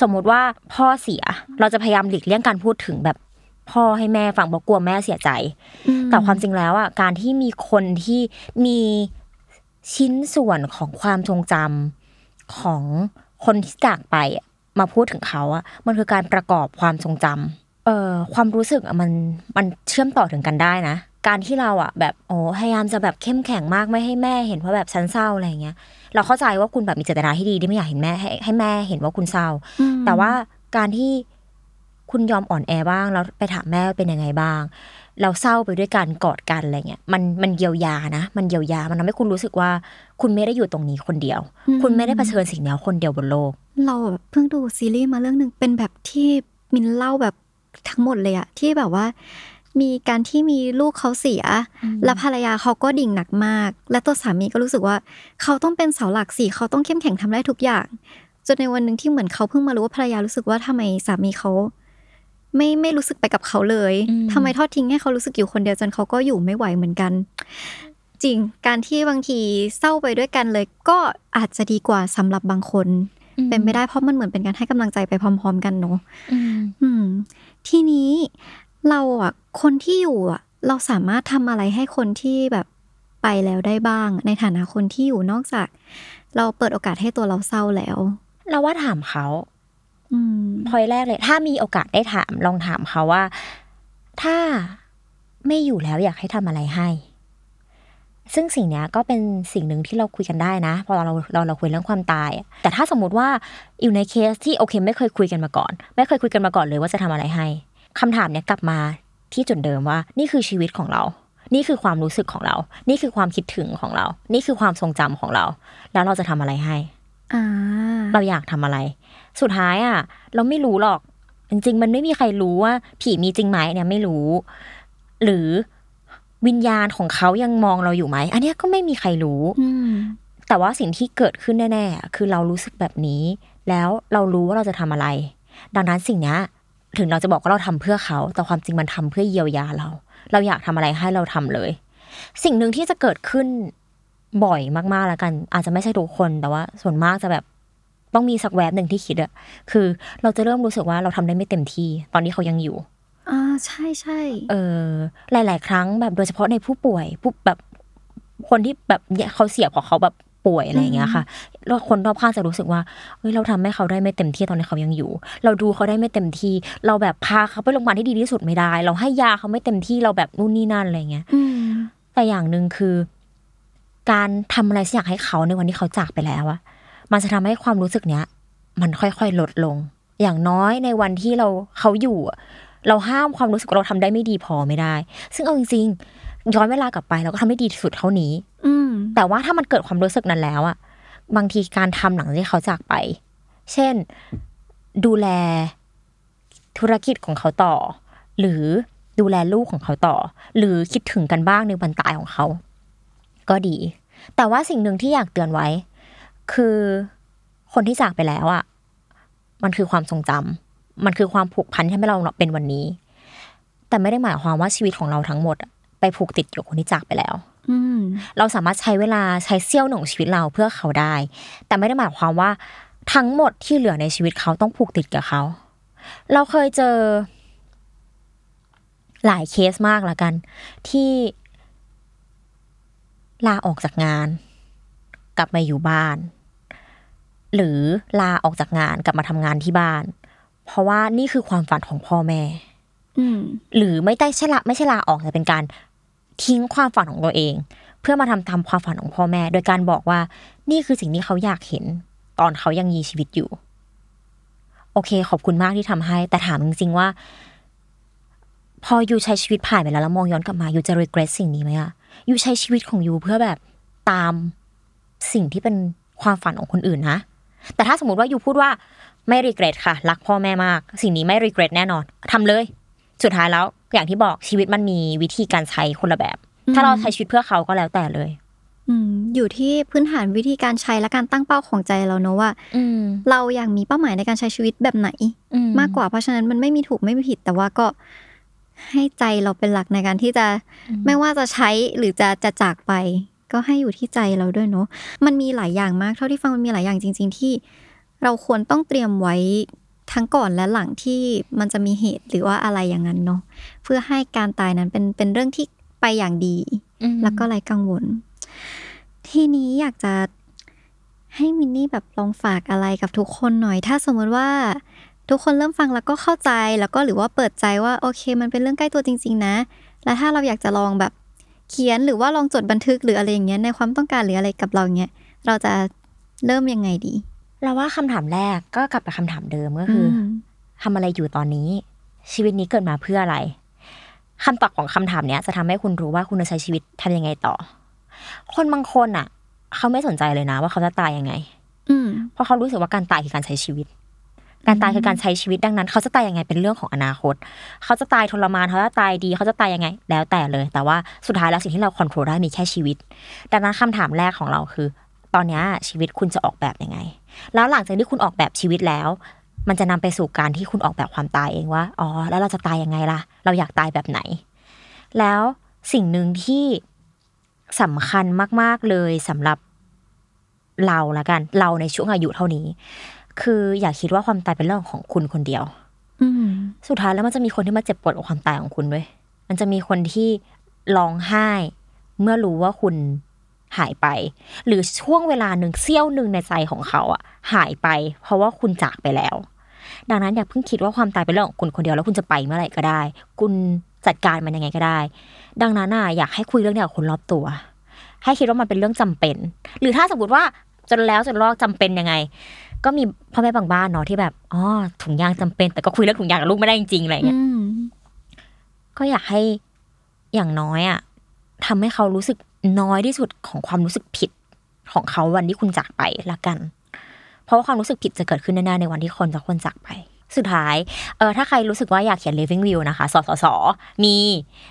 สมมุติว่าพ่อเสียเราจะพยายามหลีกเลี่ยงการพูดถึงแบบพ่อให้แม่ฟังเพราะกลัวแม่เสียใจ แต่ความจริงแล้วอะการที่มีคนที่มีชิ้นส่วนของความทรงจำของคนที่จากไปอะมาพูดถึงเขาอะมันคือการประกอบความทรงจำเอ่อความรู้สึกอะมันมันเชื่อมต่อถึงกันได้นะ การที่เราอะแบบโอ้พยายามจะแบบเข้มแข็งมากไม่ให้แม่เห็นว่าแบบฉันเศร้าอะไรอย่างเงี้ย เราเข้าใจว่าคุณแบบมีเจตนาที่ดีที่ไม่อยากเห็นแม่ให้ให้แม่เห็นว่าคุณเศร้าอืมแต่ว่าการที่คุณยอมอ่อนแอบ้างแล้วไปถามแม่ว่าเป็นยังไงบ้าง เราเศร้าไปด้วยกันกอดกันอะไรเงี้ยมันมันเยียวยานะ มันเยียวยามันทำให้คุณรู้สึกว่า คุณไม่ได้อยู่ตรงนี้คนเดียว คุณไม่ได้เผชิญสิ่งนี้คนเดียวบนโลก เราแบบเพิ่งดูซีรีส์มาเรื่องหนึ่งเป็นแบบที่มินเล่าแบบ ทั้งหมดเลยอะที่แบบว่า มีการที่มีลูกเขาเสีย แล้วภรรยาเขาก็ดิ่งหนักมาก และตัวสามีก็รู้สึกว่า เขาต้องเป็นเสาหลักสิเขาต้องเข้มแข็งทำได้ทุกอย่างจนในวันหนึ่งที่เหมือนเขาเพิ่งมารู้ว่าภรรยารู้สึกว่าทำไมสามีเขาไม่ไม่รู้สึกไปกับเขาเลยอืมทำไมทอดทิ้งให้เขารู้สึกอยู่คนเดียวจนเขาก็อยู่ไม่ไหวเหมือนกัน จริง การที่บางทีเศร้าไปด้วยกันเลย ก็อาจจะดีกว่าสำหรับบางคน เป็นไม่ได้เพราะมันเหมือนเป็นการให้กำลังใจไปพร้อม ๆ กันเนาะอืมอืม ทีนี้เราอะคนที่อยู่อะ เราสามารถทำอะไรให้คนที่แบบไปแล้วได้บ้าง ในฐานะคนที่อยู่นอกจาก เราเปิดโอกาสให้ตัวเราเศร้าแล้ว เราว่าถามเขาอืมพอยแรกเลย ถ้ามีโอกาสได้ถาม ลองถามเขาว่า ถ้าไม่อยู่แล้วอยากให้ทำอะไรให้ ซึ่งสิ่งเนี้ยก็เป็นสิ่งหนึ่งที่เราคุยกันได้นะ พอเราเราเราคุยเรื่องความตายอะแต่ถ้าสมมติว่าอยู่ในเคสที่โอเค ไม่เคยคุยกันมาก่อน ไม่เคยคุยกันมาก่อนเลยว่าจะทำอะไรให้คำถามเนี้ยกลับมาที่จุดเดิมว่า นี่คือชีวิตของเรา นี่คือความรู้สึกของเรา นี่คือความคิดถึงของเรา นี่คือความทรงจำของเรา แล้วเราจะทำอะไรให้อ่าเราอยากทำอะไร สุดท้ายอะ เราไม่รู้หรอก จริง ๆ มันไม่มีใครรู้ว่า ผีมีจริงไหมเนี่ยไม่รู้ หรือ วิญญาณของเขายังมองเราอยู่ไหม อันเนี้ยก็ไม่มีใครรู้อืมแต่ว่าสิ่งที่เกิดขึ้นแน่ๆอะคือเรารู้สึกแบบนี้ แล้วเรารู้ว่าเราจะทำอะไร ดังนั้นสิ่งเนี้ยถึงเราจะบอกว่าเราทำเพื่อเขา แต่ความจริงมันทำเพื่อเยียวยาเรา เราอยากทำอะไรให้เราทำเลย สิ่งหนึ่งที่จะเกิดขึ้นบ่อยมากๆแล้วกัน อาจจะไม่ใช่ทุกคนแต่ว่า ส่วนมากจะแบบต้องมีสักแวบหนึ่งที่คิดอะคือเราจะเริ่มรู้สึกว่าเราทำได้ไม่เต็มที่ ตอนนี้เขายังอยู่อ่า ใช่ใช่เออหลาย ๆ ครั้งแบบโดยเฉพาะในผู้ป่วยผู้แบบคนที่แบบเนี่ยเขาเสียเพราะเขาแบบป่วยอะไรอย่างเงี้ยค่ะแล้วคนรอบข้างจะรู้สึกว่าเฮ้ยเราทำให้เขาได้ไม่เต็มที่ตอนนี้เขายังอยู่ เราดูเขาได้ไม่เต็มที่ เราแบบพาเขาไปโรงพยาบาลที่ดีที่สุดไม่ได้ เราให้ยาเขาไม่เต็มที่เราแบบนู่นนี่นั่นอะไรเงี้ยอืมแต่อย่างหนึ่งคือ การทำอะไรสักอย่างให้เขาในวันที่เขาจากไปแล้วอะมันจะทำให้ความรู้สึกเนี้ย มันค่อยๆลดลง อย่างน้อยในวันที่เราเขาอยู่อะ เราห้ามความรู้สึกว่าเราทำได้ไม่ดีพอไม่ได้ ซึ่งเอาจริงๆย้อนเวลากลับไปเราก็ทำได้ดีที่สุดเท่านี้ อืมแต่ว่าถ้ามันเกิดความรู้สึกนั้นแล้วอะบางทีการทำหลังจากที่เขาจากไป เช่น ดูแลธุรกิจของเขาต่อ หรือดูแลลูกของเขาต่อ หรือคิดถึงกันบ้างในวันตายของเขา ก็ดี แต่ว่าสิ่งหนึ่งที่อยากเตือนไว้ คือคนที่จากไปแล้วอะมันคือความทรงจำ มันคือความผูกพันที่ทำให้เราเป็นวันนี้ แต่ไม่ได้หมายความว่าชีวิตของเราทั้งหมดอะไปผูกติดอยู่กับคนที่จากไปแล้วอืมเราสามารถใช้เวลาใช้เสี้ยวหนึ่งของชีวิตเราเพื่อเขาได้ แต่ไม่ได้หมายความว่าทั้งหมดที่เหลือในชีวิตเขาต้องผูกติดกับเขา เราเคยเจอ หลายเคสมากละกัน ที่ลาออกจากงาน กลับมาอยู่บ้าน หรือลาออกจากงานกลับมาทำงานที่บ้าน เพราะว่านี่คือความฝันของพ่อแม่อืมหรือไม่ได้ใช่ละไม่ใช่ลาออกแต่เป็นการทิ้งความฝันของตัวเอง เพื่อมาทำตามความฝันของพ่อแม่ โดยการบอกว่า นี่คือสิ่งที่เขาอยากเห็น ตอนเขายังมีชีวิตอยู่ โอเค ขอบคุณมากที่ทำให้ แต่ถามจริงๆว่า พออยู่ใช้ชีวิตผ่านไปแล้วแล้วมองย้อนกลับมาอยู่จะ regret สิ่งนี้ไหมอะอยู่ใช้ชีวิตของอยู่เพื่อแบบตามสิ่งที่เป็นความฝันของคนอื่นนะแต่ถ้าสมมติว่าอยู่พูดว่า ไม่ regret ค่ะ รักพ่อแม่มาก สิ่งนี้ไม่ regret แน่นอนทำเลย สุดท้ายแล้วอย่างที่บอกชีวิตมันมีวิธีการใช้คนละแบบ ถ้าเราใช้ชีวิตเพื่อเขาก็แล้วแต่เลยอืมอยู่ที่พื้นฐานวิธีการใช้และการตั้งเป้าของใจเราเนอะว่าอืมเราอยากมีเป้าหมายในการใช้ชีวิตแบบไหน มากกว่าเพราะฉะนั้นมันไม่มีถูกไม่มีผิด แต่ว่าก็ให้ใจเราเป็นหลักในการที่จะไม่ว่าจะใช้หรือจะจะจากไป ก็ให้อยู่ที่ใจเราด้วยเนาะมันมีหลายอย่างมาก เท่าที่ฟังมันมีหลายอย่างจริง ๆ ที่ เราควรต้องเตรียมไว้ทั้งก่อนและหลังที่มันจะมีเหตุหรือว่าอะไรอย่างนั้นเนาะเพื่อให้การตายนั้นเป็นเป็นเรื่องที่ไปอย่างดี แล้วก็ไร้กังวล ทีนี้อยากจะให้มินนี่แบบลองฝากอะไรกับทุกคนหน่อย ถ้าสมมติว่าทุกคนเริ่มฟังแล้วก็เข้าใจแล้วก็หรือว่าเปิดใจว่าโอเค มันเป็นเรื่องใกล้ตัวจริง ๆ นะ แล้วถ้าเราอยากจะลองแบบเขียนหรือว่าลองจดบันทึกหรืออะไรอย่างเงี้ยในความต้องการหรืออะไรกับเราเงี้ยเราจะเริ่มยังไงดี เราว่าคำถามแรกก็กลับไปคำถามเดิมก็คืออมทำอะไรอยู่ตอนนี้ ชีวิตนี้เกิดมาเพื่ออะไรคำตอบของคำถามเนี้ยจะทำให้คุณรู้ว่าคุณจะใช้ชีวิตทำยังไงต่อ คนบางคนอะ เขาไม่สนใจเลยนะ ว่าเขาจะตายยังไง อืมเพราะเขารู้สึกว่าการตายคือการใช้ชีวิต การตายคือการใช้ชีวิตดังนั้น เขาจะตายยังไงเป็นเรื่องของอนาคต เขาจะตายทรมานเขาจะตายดี เขาจะตายยังไง แล้วแต่เลย แต่ว่าสุดท้ายแล้วสิ่งที่เราควบคุมได้มีแค่ชีวิต ดังนั้นคำถามแรกของเราคือ ตอนเนี้ยชีวิตคุณจะออกแบบยังไง แล้วหลังจากที่คุณออกแบบชีวิตแล้ว มันจะนำไปสู่การที่คุณออกแบบความตายเองว่าอ๋อแล้วเราจะตายยังไงล่ะ เราอยากตายแบบไหน แล้วสิ่งหนึ่งที่สำคัญมาก ๆ เลยสำหรับเราละกัน เราในช่วงอายุเท่านี้ คืออย่าคิดว่าความตายเป็นเรื่องของคุณคนเดียวอืมสุดท้ายแล้วมันจะมีคนที่มาเจ็บปวดกับความตายของคุณด้วย มันจะมีคนที่ร้องไห้ เมื่อรู้ว่าคุณ หายไป หรือช่วงเวลาหนึ่งเสี้ยวหนึ่งในใจของเขาอะหายไป เพราะว่าคุณจากไปแล้ว ดังนั้นอย่าเพิ่งคิดว่าความตายเป็นเรื่องของคุณคนเดียวแล้วคุณจะไปเมื่อไหร่ก็ได้ คุณจัดการมันยังไงก็ได้ ดังนั้นอะอยากให้คุยเรื่องนี้กับคนรอบตัว ให้คิดว่ามันเป็นเรื่องจำเป็น หรือถ้าสมมติว่าจนแล้วจนรอดจำเป็นยังไง ก็มีพ่อแม่บางบ้านเนาะที่แบบอ๋อถุงยางจำเป็น แต่ก็คุยเรื่องถุงยางกับลูกไม่ได้จริงๆอะไรเงี้ยอืมก็อยากให้อย่างน้อยอะ ทำให้เขารู้สึกน้อยที่สุดของความรู้สึกผิดของเขาวันที่คุณจากไปละกัน เพราะว่าความรู้สึกผิดจะเกิดขึ้นแน่ๆในวันที่คนจะคนจากไป สุดท้ายเออถ้าใครรู้สึกว่าอยากเขียน living will นะคะสสสมี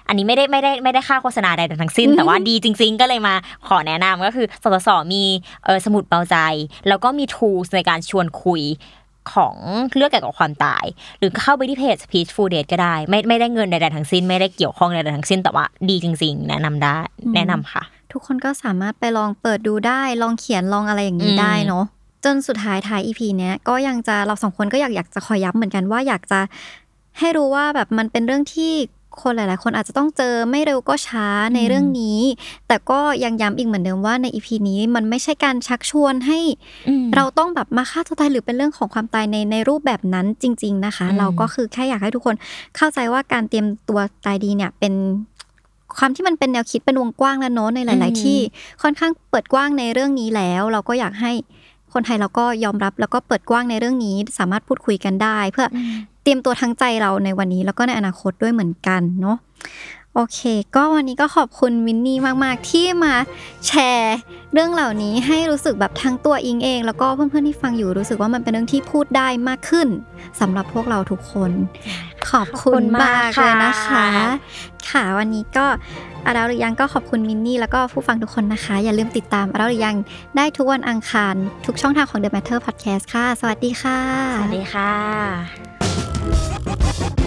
อันนี้ไม่ได้ไม่ได้ไม่ได้ค่าโฆษณาใดๆทั้งสิ้น แต่ว่าดีจริง ๆ ก็เลยมาขอแนะนำก็คือสสสมีเออสมุดเบาใจ แล้วก็มี tools ในการชวนคุย ของเรื่องเกี่ยวกับความตาย หรือเข้าไปที่เพจ Peaceful Date ก็ได้ ไม่ไม่ได้เงินใดๆทั้งสิ้น ไม่ได้เกี่ยวข้องใดๆทั้งสิ้นแต่ว่าดีจริง ๆ แนะนำได้อืมแนะนำค่ะ ทุกคนก็สามารถไปลองเปิดดูได้ ลองเขียนลองอะไรอย่างนี้อืมได้เนาะจนสุดท้ายท้ายอีพีเนี้ยก็ยังจะเราสองคนก็อยากอยากจะคอยย้ำเหมือนกันว่าอยากจะให้รู้ว่าแบบมันเป็นเรื่องที่ คนหลายๆ คนอาจจะต้องเจอไม่เร็วก็ช้าในเรื่องนี้ แต่ก็ยังย้ำอีกเหมือนเดิมว่าในอีพีนี้มันไม่ใช่การชักชวนให้ เราต้องแบบมาฆ่าตัวตายหรือเป็นเรื่องของความตายในในรูปแบบนั้นจริง ๆนะคะอืมเราก็คือแค่อยากให้ทุกคนเข้าใจว่าการเตรียมตัวตายดีเนี่ยเป็นความที่มันเป็นแนวคิดเป็นวงกว้างแล้วเนอะในหลาย ๆ ที่ค่อนข้างเปิดกว้างในเรื่องนี้แล้ว เราก็อยากให้คนไทยเราก็ยอมรับแล้วก็เปิดกว้างในเรื่องนี้สามารถพูดคุยกันได้ เพื่ออเต รียมตัวทั้งใจเราในวันนี้แล้วก็ในอนาคตด้วยเหมือนกันเนาะโอเค ก็วันนี้ก็ขอบคุณวินนี่มาก ๆ ที่มาแชร์เรื่องเหล่านี้ให้รู้สึกแบบทั้งตัวอิงเอง แล้วก็เพื่อน ๆ ที่ฟังอยู่รู้สึกว่ามันเป็นเรื่องที่พูดได้มากขึ้นสำหรับพวกเราทุกคน ขอบคุณมากเลยนะคะ ค่ะวันนี้ก็อาราหรือยังก็ขอบคุณมินนี่แล้วก็ผู้ฟังทุกคนนะคะ อย่าลืมติดตามอาราหรือยังได้ทุกวันอังคาร ทุกช่องทางของ The Matter Podcast ค่ะ สวัสดีค่ะ สวัสดีค่ะ Thank you.